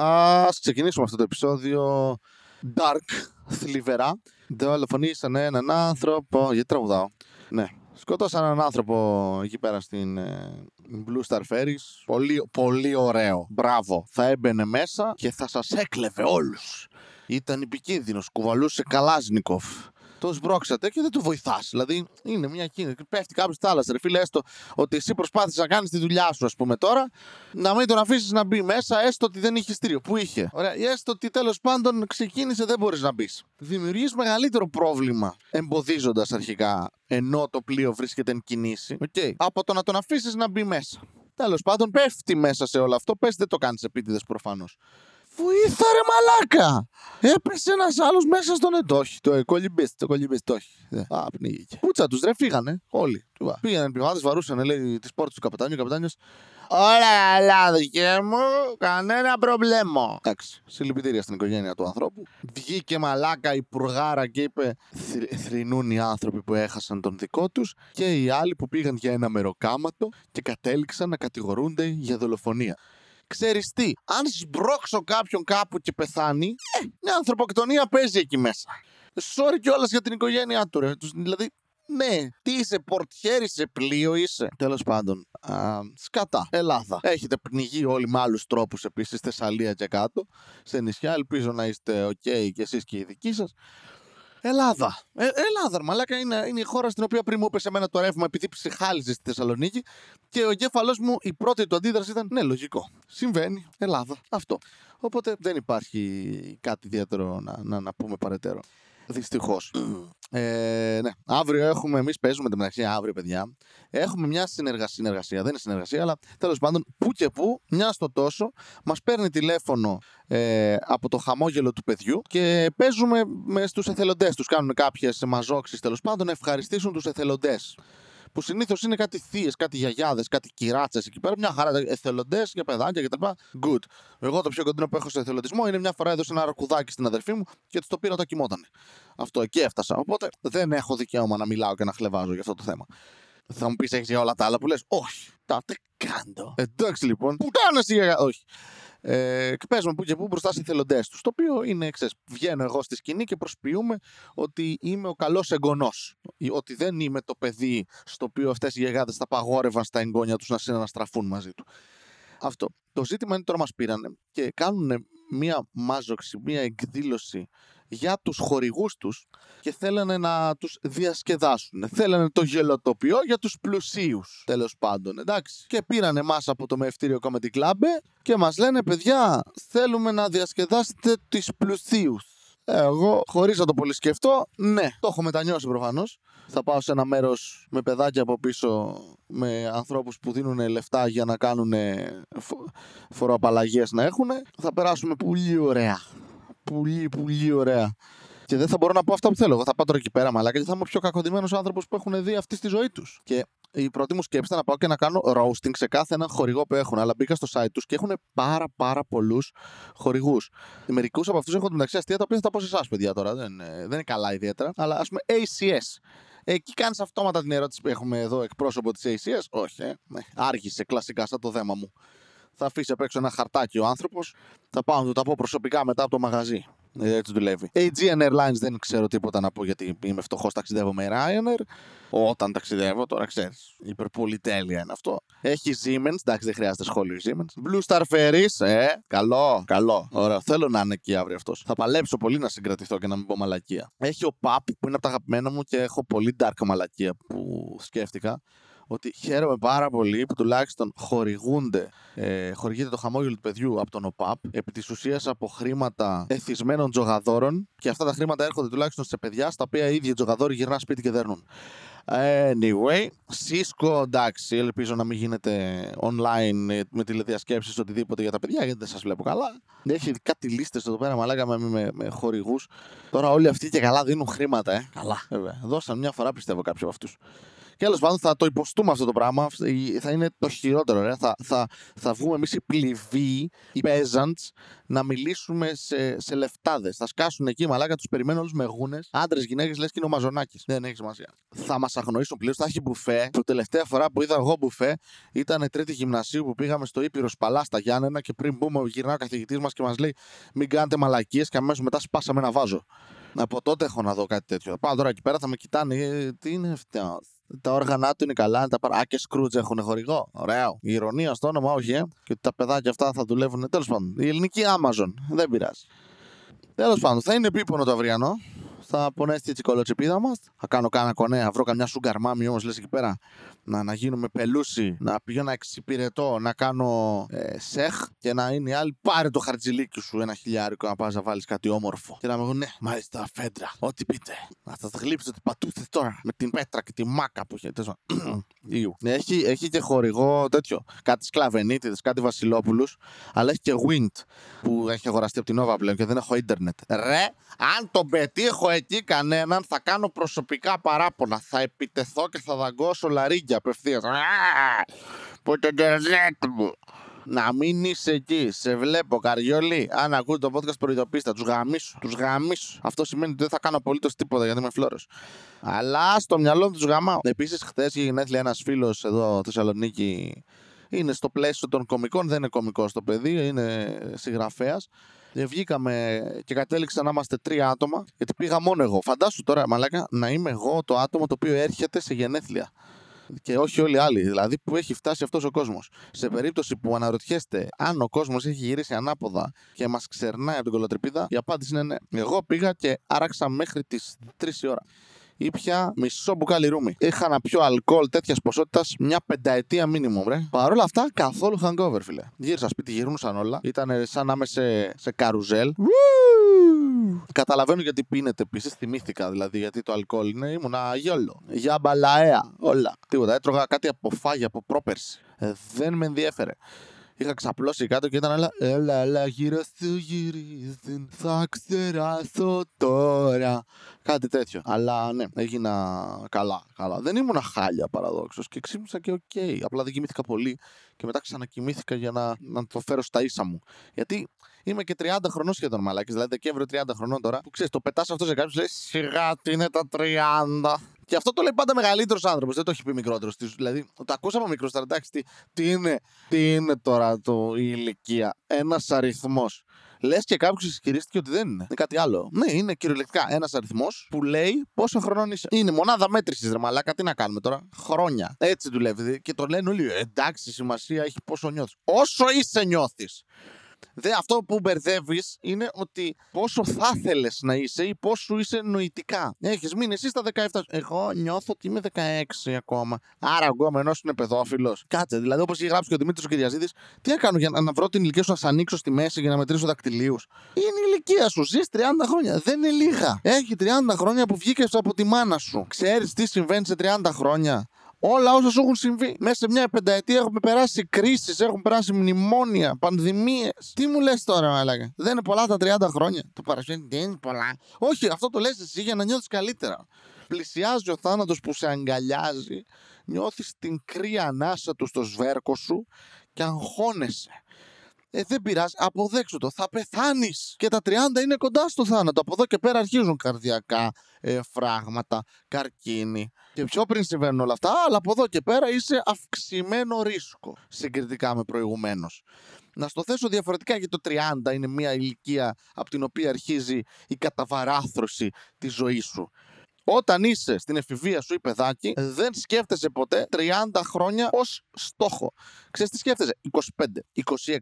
Ας ξεκινήσουμε αυτό το επεισόδιο dark, θλιβερά. Δολοφονήσαν έναν άνθρωπο. Γιατί τραγουδάω; Ναι. Σκότωσαν έναν άνθρωπο εκεί πέρα στην ε, Blue Star Ferries. Πολύ, πολύ ωραίο. Μπράβο. Θα έμπαινε μέσα και θα σας έκλεβε όλους. Ήταν επικίνδυνος. Κουβαλούσε Καλάζνικοφ. Το σμπρώξατε και δεν του βοηθάς. Δηλαδή είναι μια κίνηση. Πέφτει κάποιος στη θάλασσα. Ρε φίλε, έστω ότι εσύ προσπάθησες να κάνεις τη δουλειά σου, ας πούμε τώρα, να μην τον αφήσεις να μπει μέσα, έστω ότι δεν είχε στήριο. Πού είχε; Ωραία. Ή έστω ότι τέλος πάντων ξεκίνησε, δεν μπορείς να μπεις. Δημιουργείς μεγαλύτερο πρόβλημα εμποδίζοντας αρχικά ενώ το πλοίο βρίσκεται εν κινήσει. Okay. Από το να τον αφήσεις να μπει μέσα. Τέλος πάντων, πέφτει μέσα σε όλο αυτό. Πες δεν το κάνεις επίτηδες προφανώς. Βοήθα ρε μαλάκα! Έπεσε ένας άλλος μέσα στον εντόχι. Το κολυμπίστ, το κολυμπίστ, όχι. Α, πνίγηκε. Πούτσα τους ρε, φύγανε. Όλοι. Πήγανε πιβάτε, βαρούσαν, λέει, τις πόρτες του καπετάνιου. Ο καπετάνιος. Ωραία, καλά, δικέ μου. Κανένα προβλέμο. Εντάξει. Συλληπιτήρια στην οικογένεια του ανθρώπου. Βγήκε μαλάκα η πουργάρα και είπε: Θρυνούν οι άνθρωποι που έχασαν τον δικό τους και οι άλλοι που πήγαν για ένα μεροκάματο και κατέληξαν να κατηγορούνται για δολοφονία. Ξέρεις τι, αν σμπρώξω κάποιον κάπου και πεθάνει, ε, μια ανθρωποκτονία παίζει εκεί μέσα. Sorry κιόλας για την οικογένειά του, ρε. Δηλαδή, ναι, τι είσαι, πορτιέρι σε πλοίο είσαι. Τέλος πάντων. Α, σκατά. Ελλάδα. Έχετε πνιγεί όλοι με άλλους τρόπους επίσης, Θεσσαλία και κάτω. Σε νησιά. Ελπίζω να είστε OK κι εσείς και οι δικοί σας. Ελλάδα. Ε, Ελλάδα, μαλάκα είναι, είναι η χώρα στην οποία πριν μου έπεσε εμένα το ρεύμα επειδή ψυχάλιζε στη Θεσσαλονίκη και ο εγκέφαλός μου η πρώτη του αντίδραση ήταν ναι, λογικό. Συμβαίνει. Ελλάδα. Αυτό. Οπότε δεν υπάρχει κάτι ιδιαίτερο να, να, να πούμε παρετέρω. Δυστυχώς. Ε, ναι. Αύριο έχουμε, εμείς παίζουμε μεταξύ αύριο, παιδιά. Έχουμε μια συνεργασία, συνεργασία δεν είναι συνεργασία, αλλά τέλος πάντων, που και που, μια στο τόσο, μας παίρνει τηλέφωνο ε, από το χαμόγελο του παιδιού και παίζουμε με στους εθελοντές τους. Κάνουν κάποιες μαζόξεις τέλος πάντων να ευχαριστήσουν τους εθελοντές που συνήθως είναι κάτι θείες, κάτι γιαγιάδες, κάτι κυράτσες εκεί πέρα. Μια χαρά εθελοντές για παιδάκια κτλ. Good. Εγώ το πιο κοντινό που έχω σε εθελοντισμό είναι μια φορά έδωσε ένα αρκουδάκι στην αδερφή μου και το πήρα το κοιμόταν. Αυτό εκεί έφτασα. Οπότε δεν έχω δικαίωμα να μιλάω και να χλεβάζω για αυτό το θέμα. Θα μου πεις έχεις όλα τα άλλα που λες; Όχι. Τότε κάντο. Εντάξει λοιπόν. Πουτάνα η Όχι ε, και παίζουμε που και που μπροστά σε εθελοντές τους. Το οποίο είναι, ξέρεις, βγαίνω εγώ στη σκηνή και προσποιούμε ότι είμαι ο καλός εγγονός. Ότι δεν είμαι το παιδί στο οποίο αυτές οι γεγάδες θα παγόρευαν στα εγγόνια τους να συναναστραφούν μαζί του. Αυτό. Το ζήτημα είναι τώρα μας πήρανε και κάνουν μία μάζοξη, μία εκδήλωση για τους χορηγούς τους και θέλανε να τους διασκεδάσουν. Θέλανε το γελοτοπιό για τους πλουσίους, τέλος πάντων, εντάξει. Και πήρανε εμάς από το Μευτήριο Comedy Club και μας λένε, παιδιά, θέλουμε να διασκεδάσετε τις πλουσίους. Εγώ, χωρίς να το πολύ σκεφτώ, ναι, το έχω μετανιώσει προφανώς. Θα πάω σε ένα μέρος με παιδάκια από πίσω, με ανθρώπους που δίνουν λεφτά για να κάνουν φοροαπαλλαγές να έχουν. Θα περάσουμε πολύ ωραία πολύ, πολύ ωραία. Και δεν θα μπορώ να πω αυτά που θέλω. Εγώ θα πάω τώρα εκεί πέρα, μαλάκα, και θα είμαι ο πιο κακοδημένος άνθρωπος που έχουν δει αυτή στη ζωή τους. Και η πρώτη μου σκέψη ήταν να πάω και να κάνω roasting σε κάθε έναν χορηγό που έχουν. Αλλά μπήκα στο site τους και έχουν πάρα πάρα πολλούς χορηγούς. Μερικούς από αυτούς έχουν μεταξύ αστεία τα οποία θα τα πω σε εσάς, παιδιά τώρα. Δεν, δεν είναι καλά ιδιαίτερα. Αλλά ας πούμε ACS. Εκεί κάνεις αυτόματα την ερώτηση που έχουμε εδώ εκπρόσωπο της ACS. Όχι, ε. Ναι, άργησε κλασικά σαν το θέμα μου θα αφήσει απ' έξω ένα χαρτάκι ο άνθρωπος. Θα πάω να του τα πω προσωπικά μετά από το μαγαζί. Ε, έτσι δουλεύει. Aegean Airlines δεν ξέρω τίποτα να πω γιατί είμαι φτωχός, ταξιδεύω με Ryanair. Όταν ταξιδεύω, τώρα ξέρεις. Υπερπολιτέλεια είναι αυτό. Έχει Siemens, εντάξει δεν χρειάζεται σχόλιο Siemens. Blue Star Ferries, ε, καλό, καλό. Ωραία, θέλω να είναι εκεί αύριο αυτός. Θα παλέψω πολύ να συγκρατηθώ και να μην πω μαλακία. Έχει ο PAP που είναι από τα αγαπημένα μου και έχω πολύ dark μαλακία που σκέφτηκα ότι χαίρομαι πάρα πολύ που τουλάχιστον χορηγούνται, ε, χορηγείται το χαμόγελο του παιδιού από τον ΟΠΑΠ επί της ουσίας από χρήματα εθισμένων τζογαδόρων και αυτά τα χρήματα έρχονται τουλάχιστον σε παιδιά στα οποία οι ίδιοι τζογαδόροι γυρνά σπίτι και δέρνουν. Anyway, Cisco εντάξει, ελπίζω να μην γίνεται online με τηλεδιασκέψεις οτιδήποτε για τα παιδιά γιατί δεν σας βλέπω καλά. Έχει κάτι λίστες εδώ πέρα μαλάκα με, με, με χορηγούς. Τώρα όλοι αυτοί και καλά δίνουν χρήματα, ε. Καλά, βέβαια. Δώσαν μια φορά πιστεύω κάποιοι από αυτούς. Τέλο πάντων, θα το υποστούμε αυτό το πράγμα. Θα είναι το χειρότερο. Ρε. Θα, θα, θα βγούμε εμείς οι πληβοί, οι peasants, να μιλήσουμε σε, σε λεφτάδες. Θα σκάσουν εκεί μαλάκα, τους περιμένουν όλους με γούνες. Άντρες, γυναίκες, λες και είναι ο Μαζονάκης. Δεν έχει σημασία. Θα μας αγνοήσουν πλήρως. Θα έχει μπουφέ. Το τελευταία φορά που είδα εγώ μπουφέ ήταν τρίτη γυμνασίου που πήγαμε στο Ήπειρος Σπαλά στα Γιάννενα και πριν μπούμε, γυρνά ο καθηγητής μας και μας λέει: Μην κάνετε μαλακίες και αμέσως μετά σπάσαμε ένα βάζο. Από τότε έχω να δω κάτι τέτοιο. Πάω τώρα εκεί πέρα, θα με κοιτάνε. Ε, τι είναι αυτό. Τα όργανα του είναι καλά. Τα παρά... Α, και Σκρούτζ έχουν χορηγό. Ωραίο. Η ηρωνία στο όνομα, όχι, ε. Και ότι τα παιδάκια αυτά θα δουλεύουν. Τέλος πάντων. Η ελληνική Amazon. Δεν πειράζει. Τέλος πάντων, θα είναι επίπονο το αυριανό θα πονέσει έτσι η κολοτσεπίδα μας. Θα κάνω κάνα κονέα, βρω καμιά σούγκαρ μάμι όμως λες εκεί πέρα. Να, να γίνουμε πελούσι, να πηγαίνω να εξυπηρετώ, να κάνω ε, σεχ και να είναι οι άλλοι. Πάρε το χαρτζιλίκι σου ένα χιλιάρικο να πας να βάλεις κάτι όμορφο. Και να με ναι, μάλιστα φέντρα, ό,τι πείτε. Να σα γλύψετε πατούθε τώρα με την πέτρα και τη μάκα που έχετε. ναι, έχει, έχει και χορηγό τέτοιο. Κάτι σκλαβενίτιδες, κάτι βασιλόπουλους, αλλά έχει και Wind που έχει αγοραστεί από την Nova πλέον και δεν έχω ίντερνετ. Ρε, αν τον πετύχω εκεί κανέναν, θα κάνω προσωπικά παράπονα. Θα επιτεθώ και θα δαγκώσω λαρίκια απευθείας. Που το ίντερνετ μου. Να μην είσαι εκεί. Σε βλέπω, Καριόλι. Αν ακούτε το podcast, προειδοποιήστε. Τους γαμίσου. Τους γαμίσου. Αυτό σημαίνει ότι δεν θα κάνω απολύτως τίποτα γιατί είμαι φλόρος. Αλλά στο μυαλό μου τους γαμάω. Επίσης, χθες είχε γενέθλια ένας φίλος εδώ Θεσσαλονίκη. Είναι στο πλαίσιο των κομικών, δεν είναι κομικό το παιδί, είναι συγγραφέας. Ε, βγήκαμε και κατέληξα να είμαστε τρία άτομα, γιατί πήγα μόνο εγώ. Φαντάσου τώρα, μαλάκα, να είμαι εγώ το άτομο το οποίο έρχεται σε γενέθλια. Και όχι όλοι οι άλλοι, δηλαδή που έχει φτάσει αυτός ο κόσμος. Σε περίπτωση που αναρωτιέστε αν ο κόσμος έχει γυρίσει ανάποδα και μας ξερνάει από την κολοτρυπίδα, η απάντηση είναι ναι. Εγώ πήγα και άραξα μέχρι τις 3 η ώρα ήπια μισό μπουκάλι ρούμι. Είχα να πιω αλκοόλ τέτοιας ποσότητας μια πενταετία μήνυμο, βρε. Παρ' όλα αυτά, καθόλου hangover, φίλε. Γύρισα σπίτι, γυρνούσαν όλα. Ήταν σαν να είμαι σε, σε καρουζέλ. Καταλαβαίνω γιατί πίνετε επίσης. Θυμήθηκα δηλαδή γιατί το αλκοόλ είναι. Ήμουνα γιόλο. Για μπαλαέα. Όλα. Τίποτα. Έτρωγα κάτι από φάγια από πρόπερση. Ε, δεν με ενδιέφερε είχα ξαπλώσει κάτω και ήταν άλλα. Έλα, έλα, γύρω σου γυρίζουν. Θα ξεράσω τώρα. Κάτι τέτοιο. Αλλά ναι, έγινα καλά. καλά. Δεν ήμουν χάλια παραδόξως και ξύπνησα και OK. Okay. Απλά δεν κοιμήθηκα πολύ και μετά ξανακοιμήθηκα για να, να το φέρω στα ίσα μου. Γιατί είμαι και 30 χρονών σχεδόν μαλάκα. Δηλαδή Δεκέμβριο 30 χρονών τώρα. Που ξέρεις, το πετάς αυτό σε κάποιους λέει σιγά τι είναι τα 30. Και αυτό το λέει πάντα μεγαλύτερος άνθρωπος. Δεν το έχει πει μικρότερος. Δηλαδή, το ακούσαμε μικρό τώρα. Εντάξει, τι, τι, είναι, τι είναι τώρα το, η ηλικία. Ένας αριθμός. Λες και κάποιος ισχυρίστηκε ότι δεν είναι. Είναι κάτι άλλο. Ναι, είναι κυριολεκτικά ένας αριθμός που λέει πόσο χρονών είσαι. Είναι μονάδα μέτρησης, ρε Μαλάκα. Τι να κάνουμε τώρα. Χρόνια. Έτσι δουλεύει. Και το λένε όλοι. Εντάξει, σημασία έχει πόσο νιώθεις. Όσο είσαι νιώθεις. Δε, αυτό που μπερδεύεις είναι ότι πόσο θα ήθελε να είσαι ή πόσο είσαι νοητικά. Έχεις μείνει εσύ στα 17. Εγώ νιώθω ότι είμαι 16 ακόμα. Άρα, εγώ ενώ είναι παιδόφιλος. Κάτσε, δηλαδή όπως είχε γράψει και ο Δημήτρης ο Κυριαζίδης, τι να κάνω για να βρω την ηλικία σου να σε ανοίξω στη μέση για να μετρήσω δακτυλίους; Είναι η ηλικία σου. Ζεις 30 χρόνια. Δεν είναι λίγα. Έχει 30 χρόνια που βγήκες από τη μάνα σου. Ξέρεις τι συμβαίνει σε 30 χρόνια; Όλα όσα σου έχουν συμβεί. Μέσα σε μια πενταετία έχουμε περάσει κρίσεις, έχουν περάσει μνημόνια, πανδημίες. Τι μου λες τώρα, Μαλάκα; Δεν είναι πολλά τα 30 χρόνια. Το παρασύγει δεν είναι πολλά. Όχι, αυτό το λες εσύ για να νιώθεις καλύτερα. Πλησιάζει ο θάνατος που σε αγκαλιάζει, νιώθεις την κρύα ανάσα του στο σβέρκο σου και αγχώνεσαι. Ε, δεν πειράζει, αποδέξου το. Θα πεθάνεις. Και τα 30 είναι κοντά στο θάνατο. Από εδώ και πέρα αρχίζουν καρδιακά ε, φράγματα, καρκίνη. Και πιο πριν συμβαίνουν όλα αυτά, αλλά από εδώ και πέρα είσαι αυξημένο ρίσκο συγκριτικά με προηγουμένως. Να στο θέσω διαφορετικά γιατί το 30 είναι μια ηλικία από την οποία αρχίζει η καταβαράθρωση της ζωής σου. Όταν είσαι στην εφηβεία σου ή παιδάκι, δεν σκέφτεσαι ποτέ 30 χρόνια ως στόχο. Ξέρεις τι σκέφτεσαι, 25, 26.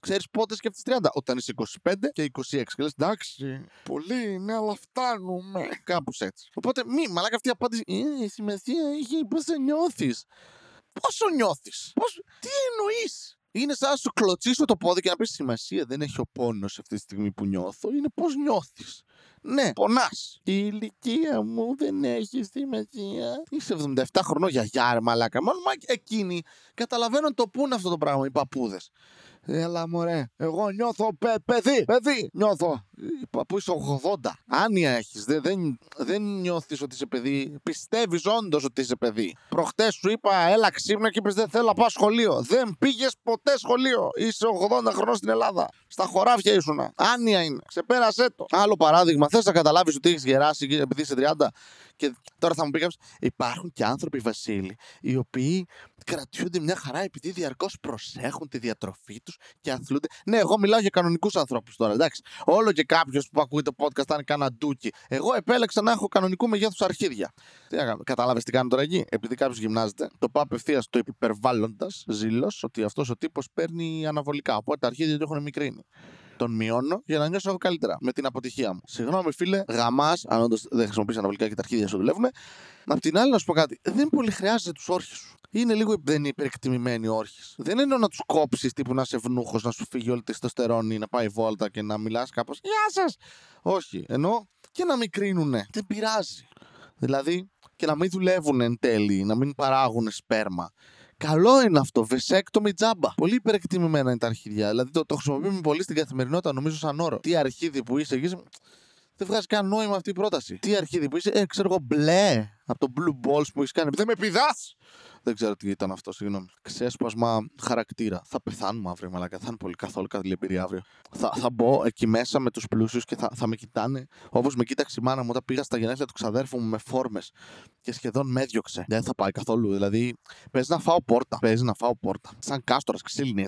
Ξέρεις πότε σκέφτεσαι 30, όταν είσαι 25 και 26. Και λες, εντάξει, πολύ είναι, αλλά φτάνουμε. Κάπως έτσι. Οπότε, μη, μαλάκα αυτή η απάντηση. Ε, η σημασία έχει πώς θα νιώθεις. Πόσο νιώθεις, τι εννοείς; Είναι σαν να σου κλωτσίσω το πόδι και να πεις σημασία δεν έχει ο πόνος αυτή τη στιγμή που νιώθω. Είναι πώς νιώθεις. Ναι, πονάς. Η ηλικία μου δεν έχει σημασία. Είσαι 77 χρονών για γιάρ, μαλάκα. Μόνο εκείνοι καταλαβαίνουν το πού είναι αυτό το πράγμα, οι παππούδες. Έλα μωρέ, εγώ νιώθω παι, παιδί, παιδί, νιώθω. που είσαι 80. Άνοια έχεις. Δεν, δεν, δεν νιώθεις ότι είσαι παιδί. Πιστεύεις όντως ότι είσαι παιδί. Προχτές σου είπα, έλα ξύπνα και είπες δεν θέλω να πάω σχολείο. Δεν πήγες ποτέ σχολείο. Είσαι 80 χρονών στην Ελλάδα. Στα χωράφια ήσουν. Άνοια είναι. Ξεπέρασέ το. Άλλο παράδειγμα. Θες να καταλάβεις ότι έχεις γεράσει επειδή είσαι 30 και τώρα θα μου πει κάποιος, υπάρχουν και άνθρωποι, Βασίλη, οι οποίοι κρατιούνται μια χαρά επειδή διαρκώς προσέχουν τη διατροφή τους και αθλούνται. Ναι, εγώ μιλάω για κανονικούς ανθρώπους τώρα, εντάξει. Όλο και κάποιος που ακούει το podcast θα είναι κανένα ντούκι. Εγώ επέλεξα να έχω κανονικού μεγέθους αρχίδια. Κατάλαβες τι κάνω τώρα εκεί; Επειδή κάποιος γυμνάζεται, το πάω απευθείας στο υπερβάλλοντας ζήλος ότι αυτός ο τύπος παίρνει αναβολικά. Οπότε τα αρχίδια του έχουν μικρύνει τον μειώνω για να νιώσω εγώ καλύτερα με την αποτυχία μου. Συγγνώμη, φίλε, γαμάς, αν όντως δεν χρησιμοποιείς αναβολικά και τα αρχίδια σου δουλεύουν. Απ' την άλλη, να σου πω κάτι, δεν πολύ χρειάζεται τους όρχες σου. Είναι λίγο δεν υπερεκτιμημένοι όρχες. Δεν εννοώ να τους κόψεις τύπου να είσαι ευνούχος, να σου φύγει όλη τη στοστερόνη, να πάει βόλτα και να μιλάς κάπως. Γεια σας! Όχι. Ενώ και να μικρίνουνε. Δεν πειράζει. Δηλαδή και να μην δουλεύουν εν τέλει, να μην παράγουν σπέρμα. Καλό είναι αυτό. Βεσέκτομη τζάμπα. Πολύ υπερεκτιμημένα είναι τα αρχίδια. Δηλαδή το, το χρησιμοποιούμε πολύ στην καθημερινότητα, νομίζω, σαν όρο. Τι αρχίδι που είσαι, εκεί. Δεν βγάζει καν νόημα αυτή η πρόταση. Τι αρχίδι που είσαι, ε, ξέρω εγώ, μπλε από το blue balls που έχεις κάνει. Δεν με πηδάς! Δεν ξέρω τι ήταν αυτό, συγγνώμη. Ξέσπασμα χαρακτήρα. Θα πεθάνουμε αύριο, μαλακά. Θα είναι πολύ καθόλου καλή εμπειρία αύριο. Θα, θα μπω εκεί μέσα με τους πλούσιους και θα, θα με κοιτάνε όπως με κοίταξε η μάνα μου όταν πήγα στα γενέθλια του ξαδέρφου μου με φόρμες και σχεδόν με έδιωξε. Δεν θα πάει καθόλου. Δηλαδή, παίζει να φάω πόρτα. Παίζει να φάω πόρτα. Σαν κάστορας ξύλινη.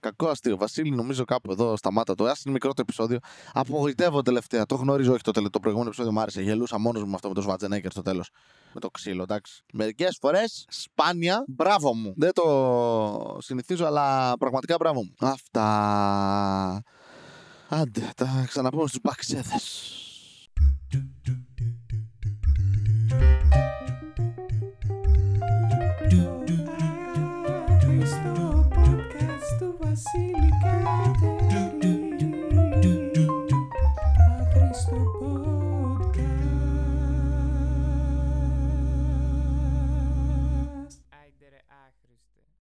Κακό αστείο. Βασίλη, νομίζω κάπου εδώ σταμάτα το. Α είναι μικρό το επεισόδιο. Απογοητεύω τελευταία. Το γνωρίζω, όχι το, το προηγούμενο επεισόδιο μου άρεσε. Γελούσα μόνος μου με αυτό με το Σβατζενέκερ στο τέλος. Με το ξύλο, εντάξει. Μερικές φορές σπάνια, μπράβο μου. Δεν το συνηθίζω, αλλά πραγματικά μπράβο μου. Αυτά. Άντε, τα ξαναπούμε στους μπαξέδες.